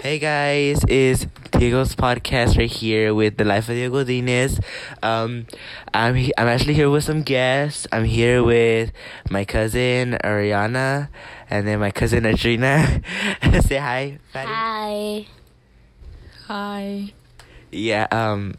Hey guys, it's Diego's podcast right here with the Life of Diego Dines. Um, I'm he- I'm actually here with some guests. I'm here with my cousin Ariana, and then my cousin Adrina. Say hi, Fatty. Hi. Hi. Yeah. Um.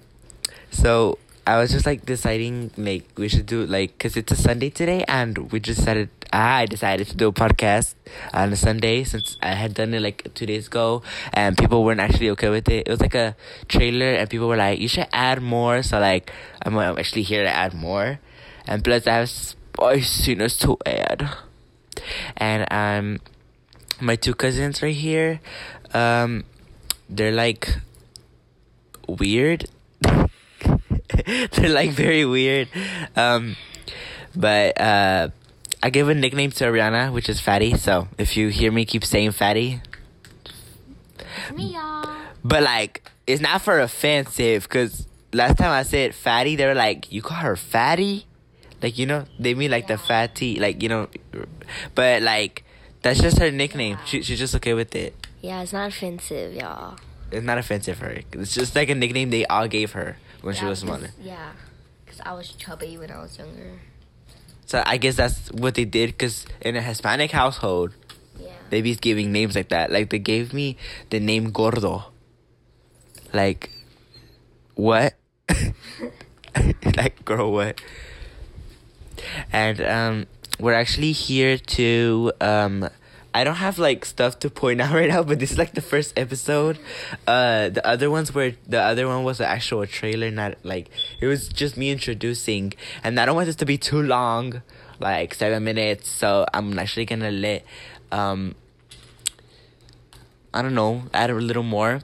So I was just like deciding like we should do like because it's a Sunday today, and we just decided I decided to do a podcast on a Sunday since I had done it like two days ago, and people weren't actually okay with it. It was like a trailer, and people were like, "You should add more." So like I'm, I'm actually here to add more, and plus I have spiciness to add, and um, my two cousins right here, um, they're like weird. They're like very weird. Um, but uh, I give a nickname to Ariana, which is Fatty. So if you hear me keep saying Fatty, Me, y'all. but like it's not for offensive, because last time I said Fatty, they were like, "You call her Fatty?" Like you know, they mean like the fatty, like you know, but like that's just her nickname. She, she's just okay with it. Yeah, it's not offensive, y'all. It's not offensive for her. It's just like a nickname they all gave her when she Yeah, was smaller. 'cause- Yeah. Because I was chubby when I was younger. So I guess that's what they did because in a Hispanic household, Yeah. they be giving names like that. Like they gave me the name Gordo. Like, what? like, girl, what? And um, we're actually here to um. I don't have like stuff to point out right now, but this is like the first episode. Uh, the other ones were the other one was an actual trailer, not like it was just me introducing, and I don't want this to be too long, like seven minutes. So I'm actually gonna let um I don't know, add a little more.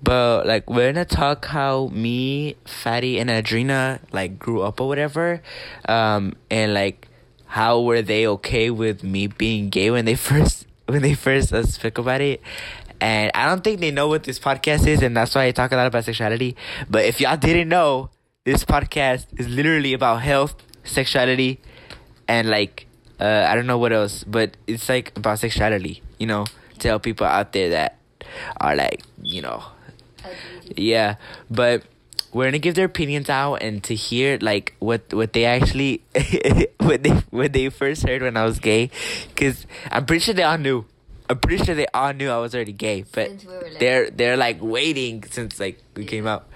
But like we're gonna talk how me, Fatty and Adrina like grew up or whatever. Um and like how were they okay with me being gay when they first when they first uh, spoke about it. And I don't think they know what this podcast is and that's why I talk a lot about sexuality. But if y'all didn't know, this podcast is literally about health, sexuality, and like uh, I don't know what else, but it's like about sexuality, you know, to help people out there that are like, you know, yeah. But we're gonna give their opinions out and to hear like what what they actually what they what they first heard when I was gay, because I'm pretty sure they all knew. I'm pretty sure they all knew I was already gay, but Since we were they're they're like waiting since like we came out.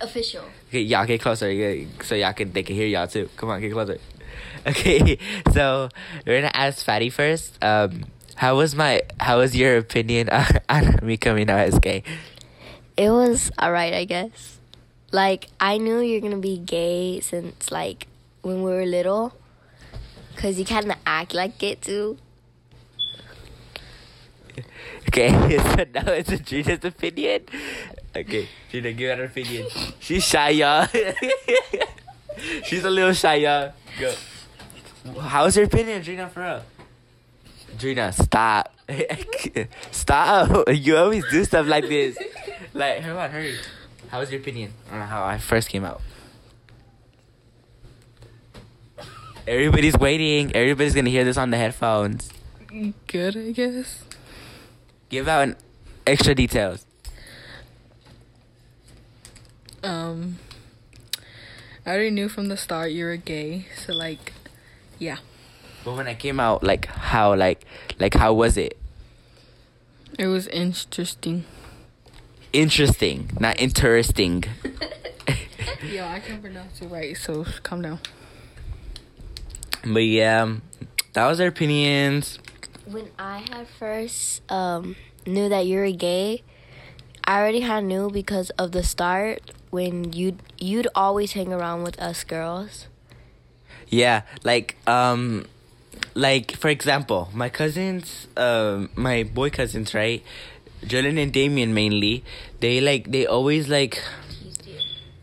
Official. Okay, y'all get closer, yeah, so y'all can they can hear y'all too. Come on, get closer. Okay, so we're gonna ask Fatty first. Um, how was my how was your opinion on, on me coming out as gay? It was alright, I guess. Like, I knew you're gonna be gay since, like, when we were little. Because you kind of act like it, too. Okay, so now it's Adrina's opinion. Okay, Gina, give her opinion. She's shy, y'all. She's a little shy, y'all. Go. How's your opinion, Gina, for real? Gina, stop. stop. You always do stuff like this. Like, come on, hurry. How was your opinion on how I first came out? Everybody's waiting. Everybody's gonna hear this on the headphones. Good, I guess. Give out an extra details. Um, I already knew from the start you were gay, so like, yeah, But when I came out, like how, like, like how was it? it was interesting. Interesting, not interesting. Yo, I can't pronounce it right, so calm down. But yeah, um, that was their opinions. When I had first um, knew that you were gay, I already had knew because of the start when you'd, you'd always hang around with us girls. Yeah, like um, like for example, my cousins, um, my boy cousins, right? Jolyn and Damien mainly. They like they always like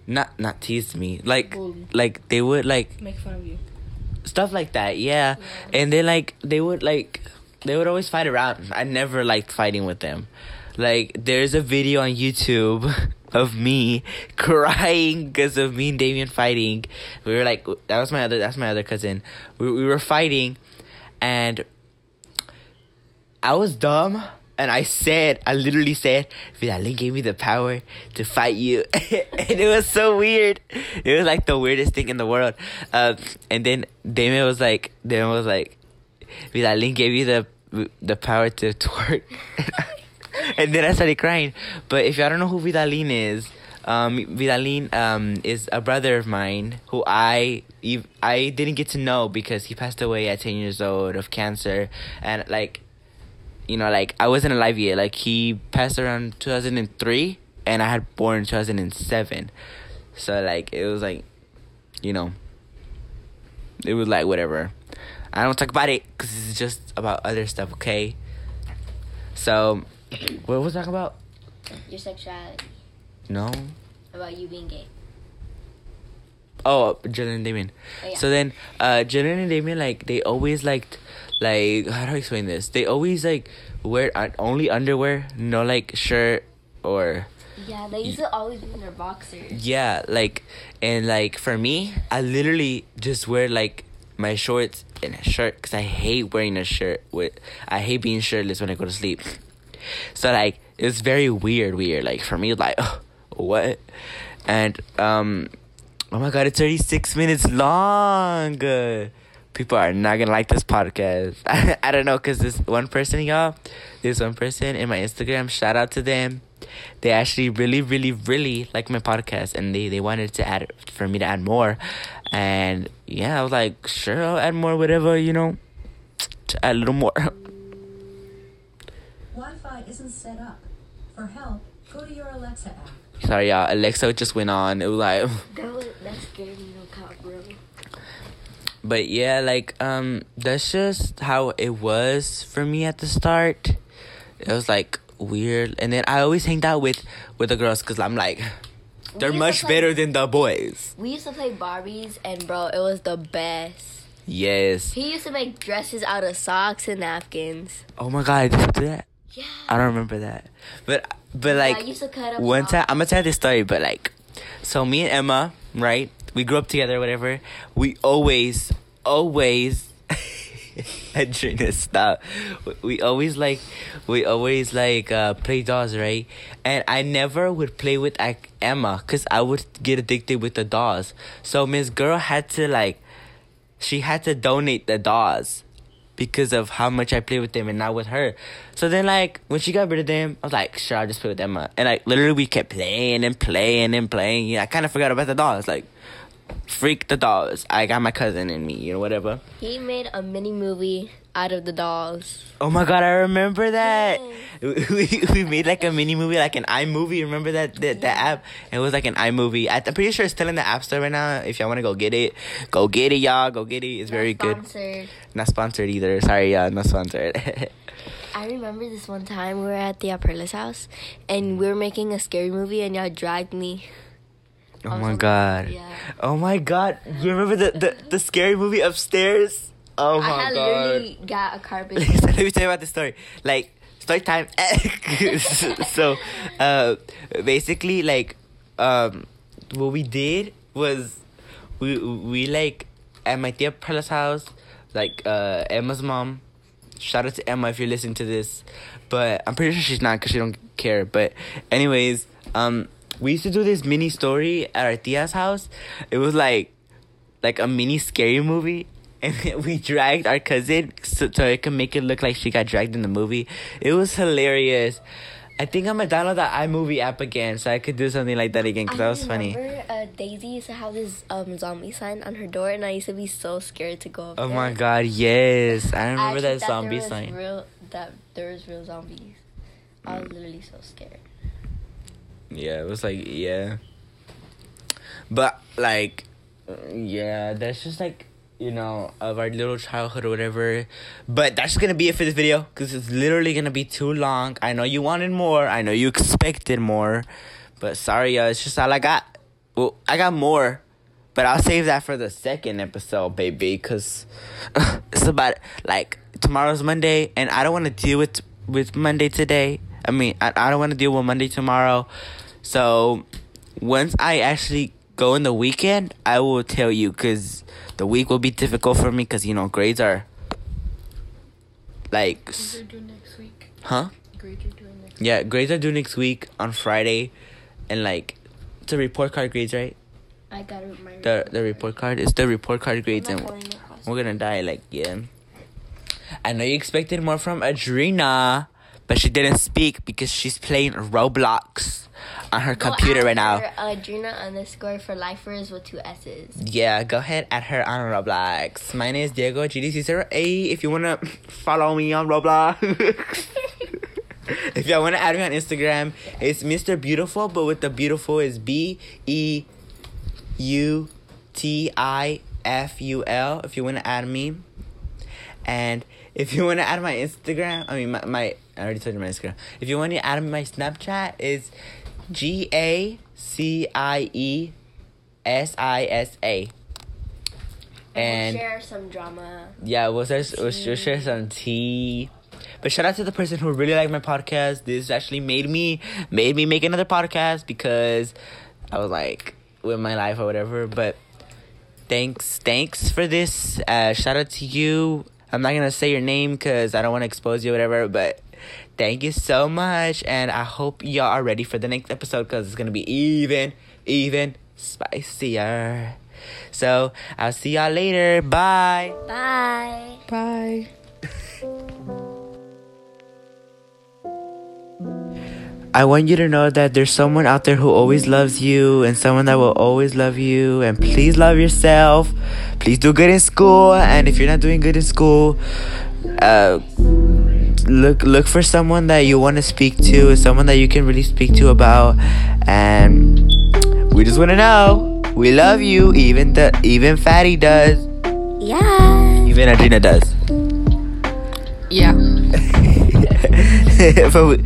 not not tease me. Like like they would like Make fun of you. stuff like that yeah. and they like they would like they would always fight around i never liked fighting with them like there's a video on youtube of me crying because of me and damien fighting we were like that was my other that's my other cousin we, we were fighting and i was dumb and I said, I literally said, Vidalin gave me the power to fight you. and it was so weird. It was like the weirdest thing in the world. Um, and then Damien was like, Damien was like, Vidalin gave you the the power to twerk. and then I started crying. But if y'all don't know who Vidalin is, um, Vidalin um, is a brother of mine who I I didn't get to know because he passed away at 10 years old of cancer. And like, you know, like I wasn't alive yet. Like he passed around 2003 and I had born 2007. So like it was like, you know, it was like whatever. I don't talk about it because it's just about other stuff, okay? So, what was I talking about? Your sexuality. No. About you being gay. Oh, Jalen and Damien. Oh, yeah. So then, uh, Jalen and Damien, like, they always liked, like, how do I explain this? They always, like, wear only underwear, no, like, shirt or. Yeah, they used to always be in their boxers. Yeah, like, and, like, for me, I literally just wear, like, my shorts and a shirt because I hate wearing a shirt. With I hate being shirtless when I go to sleep. So like it's very weird, weird. Like for me, like what? And um, oh my god, it's thirty six minutes long. People are not gonna like this podcast. I, I don't know, cause this one person, y'all, this one person in my Instagram. Shout out to them. They actually really, really, really like my podcast, and they they wanted to add for me to add more. And yeah, I was like, sure, I'll add more, whatever, you know, to add a little more. Wi Fi isn't set up. For help, go to your Alexa app. Sorry, y'all. Alexa just went on. It was like, That was that scared me no cop, bro. But yeah, like, um, that's just how it was for me at the start. It was like weird, and then I always hanged out with with the girls because I'm like, they're much play- better than the boys. We used to play Barbies, and bro, it was the best. Yes. He used to make dresses out of socks and napkins. Oh my god, did you do that? Yeah. I don't remember that. But but I like used to cut up one time I'm gonna tell this story, but like so me and Emma, right? We grew up together, whatever. We always, always Adrena, stop. We- always like we always like uh play dolls, right? And I never would play with like Emma because I would get addicted with the dolls. So Miss Girl had to like she had to donate the dolls because of how much I play with them and not with her. So then, like, when she got rid of them, I was like, sure, I'll just play with Emma. And, like, literally, we kept playing and playing and playing. Yeah, I kind of forgot about the dolls. Like, freak the dolls. I got my cousin and me, you know, whatever. He made a mini movie out of the dolls. Oh my god, I remember that. Yes. We, we made like a mini movie, like an iMovie. Remember that that, that app? It was like an iMovie. I- I'm pretty sure it's still in the App Store right now. If y'all want to go get it, go get it, y'all. Go get it. It's very Not good. Not sponsored either. Sorry, y'all. Not sponsored. I remember this one time we were at the Perla's house and we were making a scary movie and y'all dragged me. Oh my god. Yeah. Oh my god. You remember the, the, the scary movie upstairs? Oh my god. I had god. literally got a carpet. so let me tell you about the story. Like story time. so uh basically like um what we did was we we like at my dear Perla's house, like uh Emma's mom. Shout out to Emma if you're listening to this. But I'm pretty sure she's not because she don't care. But anyways, um we used to do this mini story at our tia's house. It was like like a mini scary movie and we dragged our cousin so, so it could make it look like she got dragged in the movie it was hilarious i think i'm gonna download the imovie app again so i could do something like that again because that was funny remember, Uh, Daisy used to have this um zombie sign on her door, and I used to be so scared to go up oh there. my god yes i remember that thought zombie sign Real, that there was real zombies. I was literally so scared. Yeah it was like yeah. But like yeah that's just like you know of our little childhood or whatever. But that's gonna be it for this video because it's literally gonna be too long. I know you wanted more. I know you expected more. But sorry uh, it's just all i got. Well i got more. But i'll save that for the second episode baby because it's about like tomorrow's monday and i don't want to deal with with monday today i mean i, I don't want to deal with monday tomorrow so once I actually go in the weekend, I will tell you because the week will be difficult for me because you know grades are like, s- do next week. huh? Grades are doing next Yeah, grades are due next week on Friday, and like, it's a report card grades, right? I got it. My The the report card is the report card grades, and I'm not pouring it. we're gonna die. Like, yeah. I know you expected more from Adrena, but she didn't speak because she's playing Roblox on her computer right now. her, Adrena underscore for lifers with two S's. Yeah, go ahead at her on Roblox. My name is Diego GDC08. If you wanna follow me on Roblox. if y'all wanna add me on Instagram, it's Mr. Beautiful, but with the beautiful is B E U T I F U L. If you wanna add me. And if you wanna add my Instagram, I mean my, my I already told you my Instagram. If you wanna add me, my Snapchat, it's G A C I E S I S A. And we'll share some drama. yeah, we'll share, we'll we'll share some tea. But shout out to the person who really liked my podcast. This actually made me made me make another podcast because I was like with my life or whatever. But thanks, thanks for this. Uh, shout out to you. I'm not gonna say your name because I don't want to expose you, or whatever. But thank you so much, and I hope y'all are ready for the next episode because it's gonna be even, even spicier. So I'll see y'all later. Bye. Bye. Bye. I want you to know that there's someone out there who always loves you and someone that will always love you. And please love yourself. Please do good in school. And if you're not doing good in school, uh, look look for someone that you want to speak to, someone that you can really speak to about. And we just want to know we love you. Even the even Fatty does. Yeah. Even Adrena does. Yeah. but we,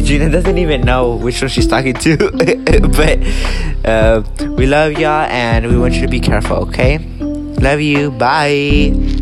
Gina doesn't even know which one she's talking to. but uh, we love y'all and we want you to be careful, okay? Love you. Bye.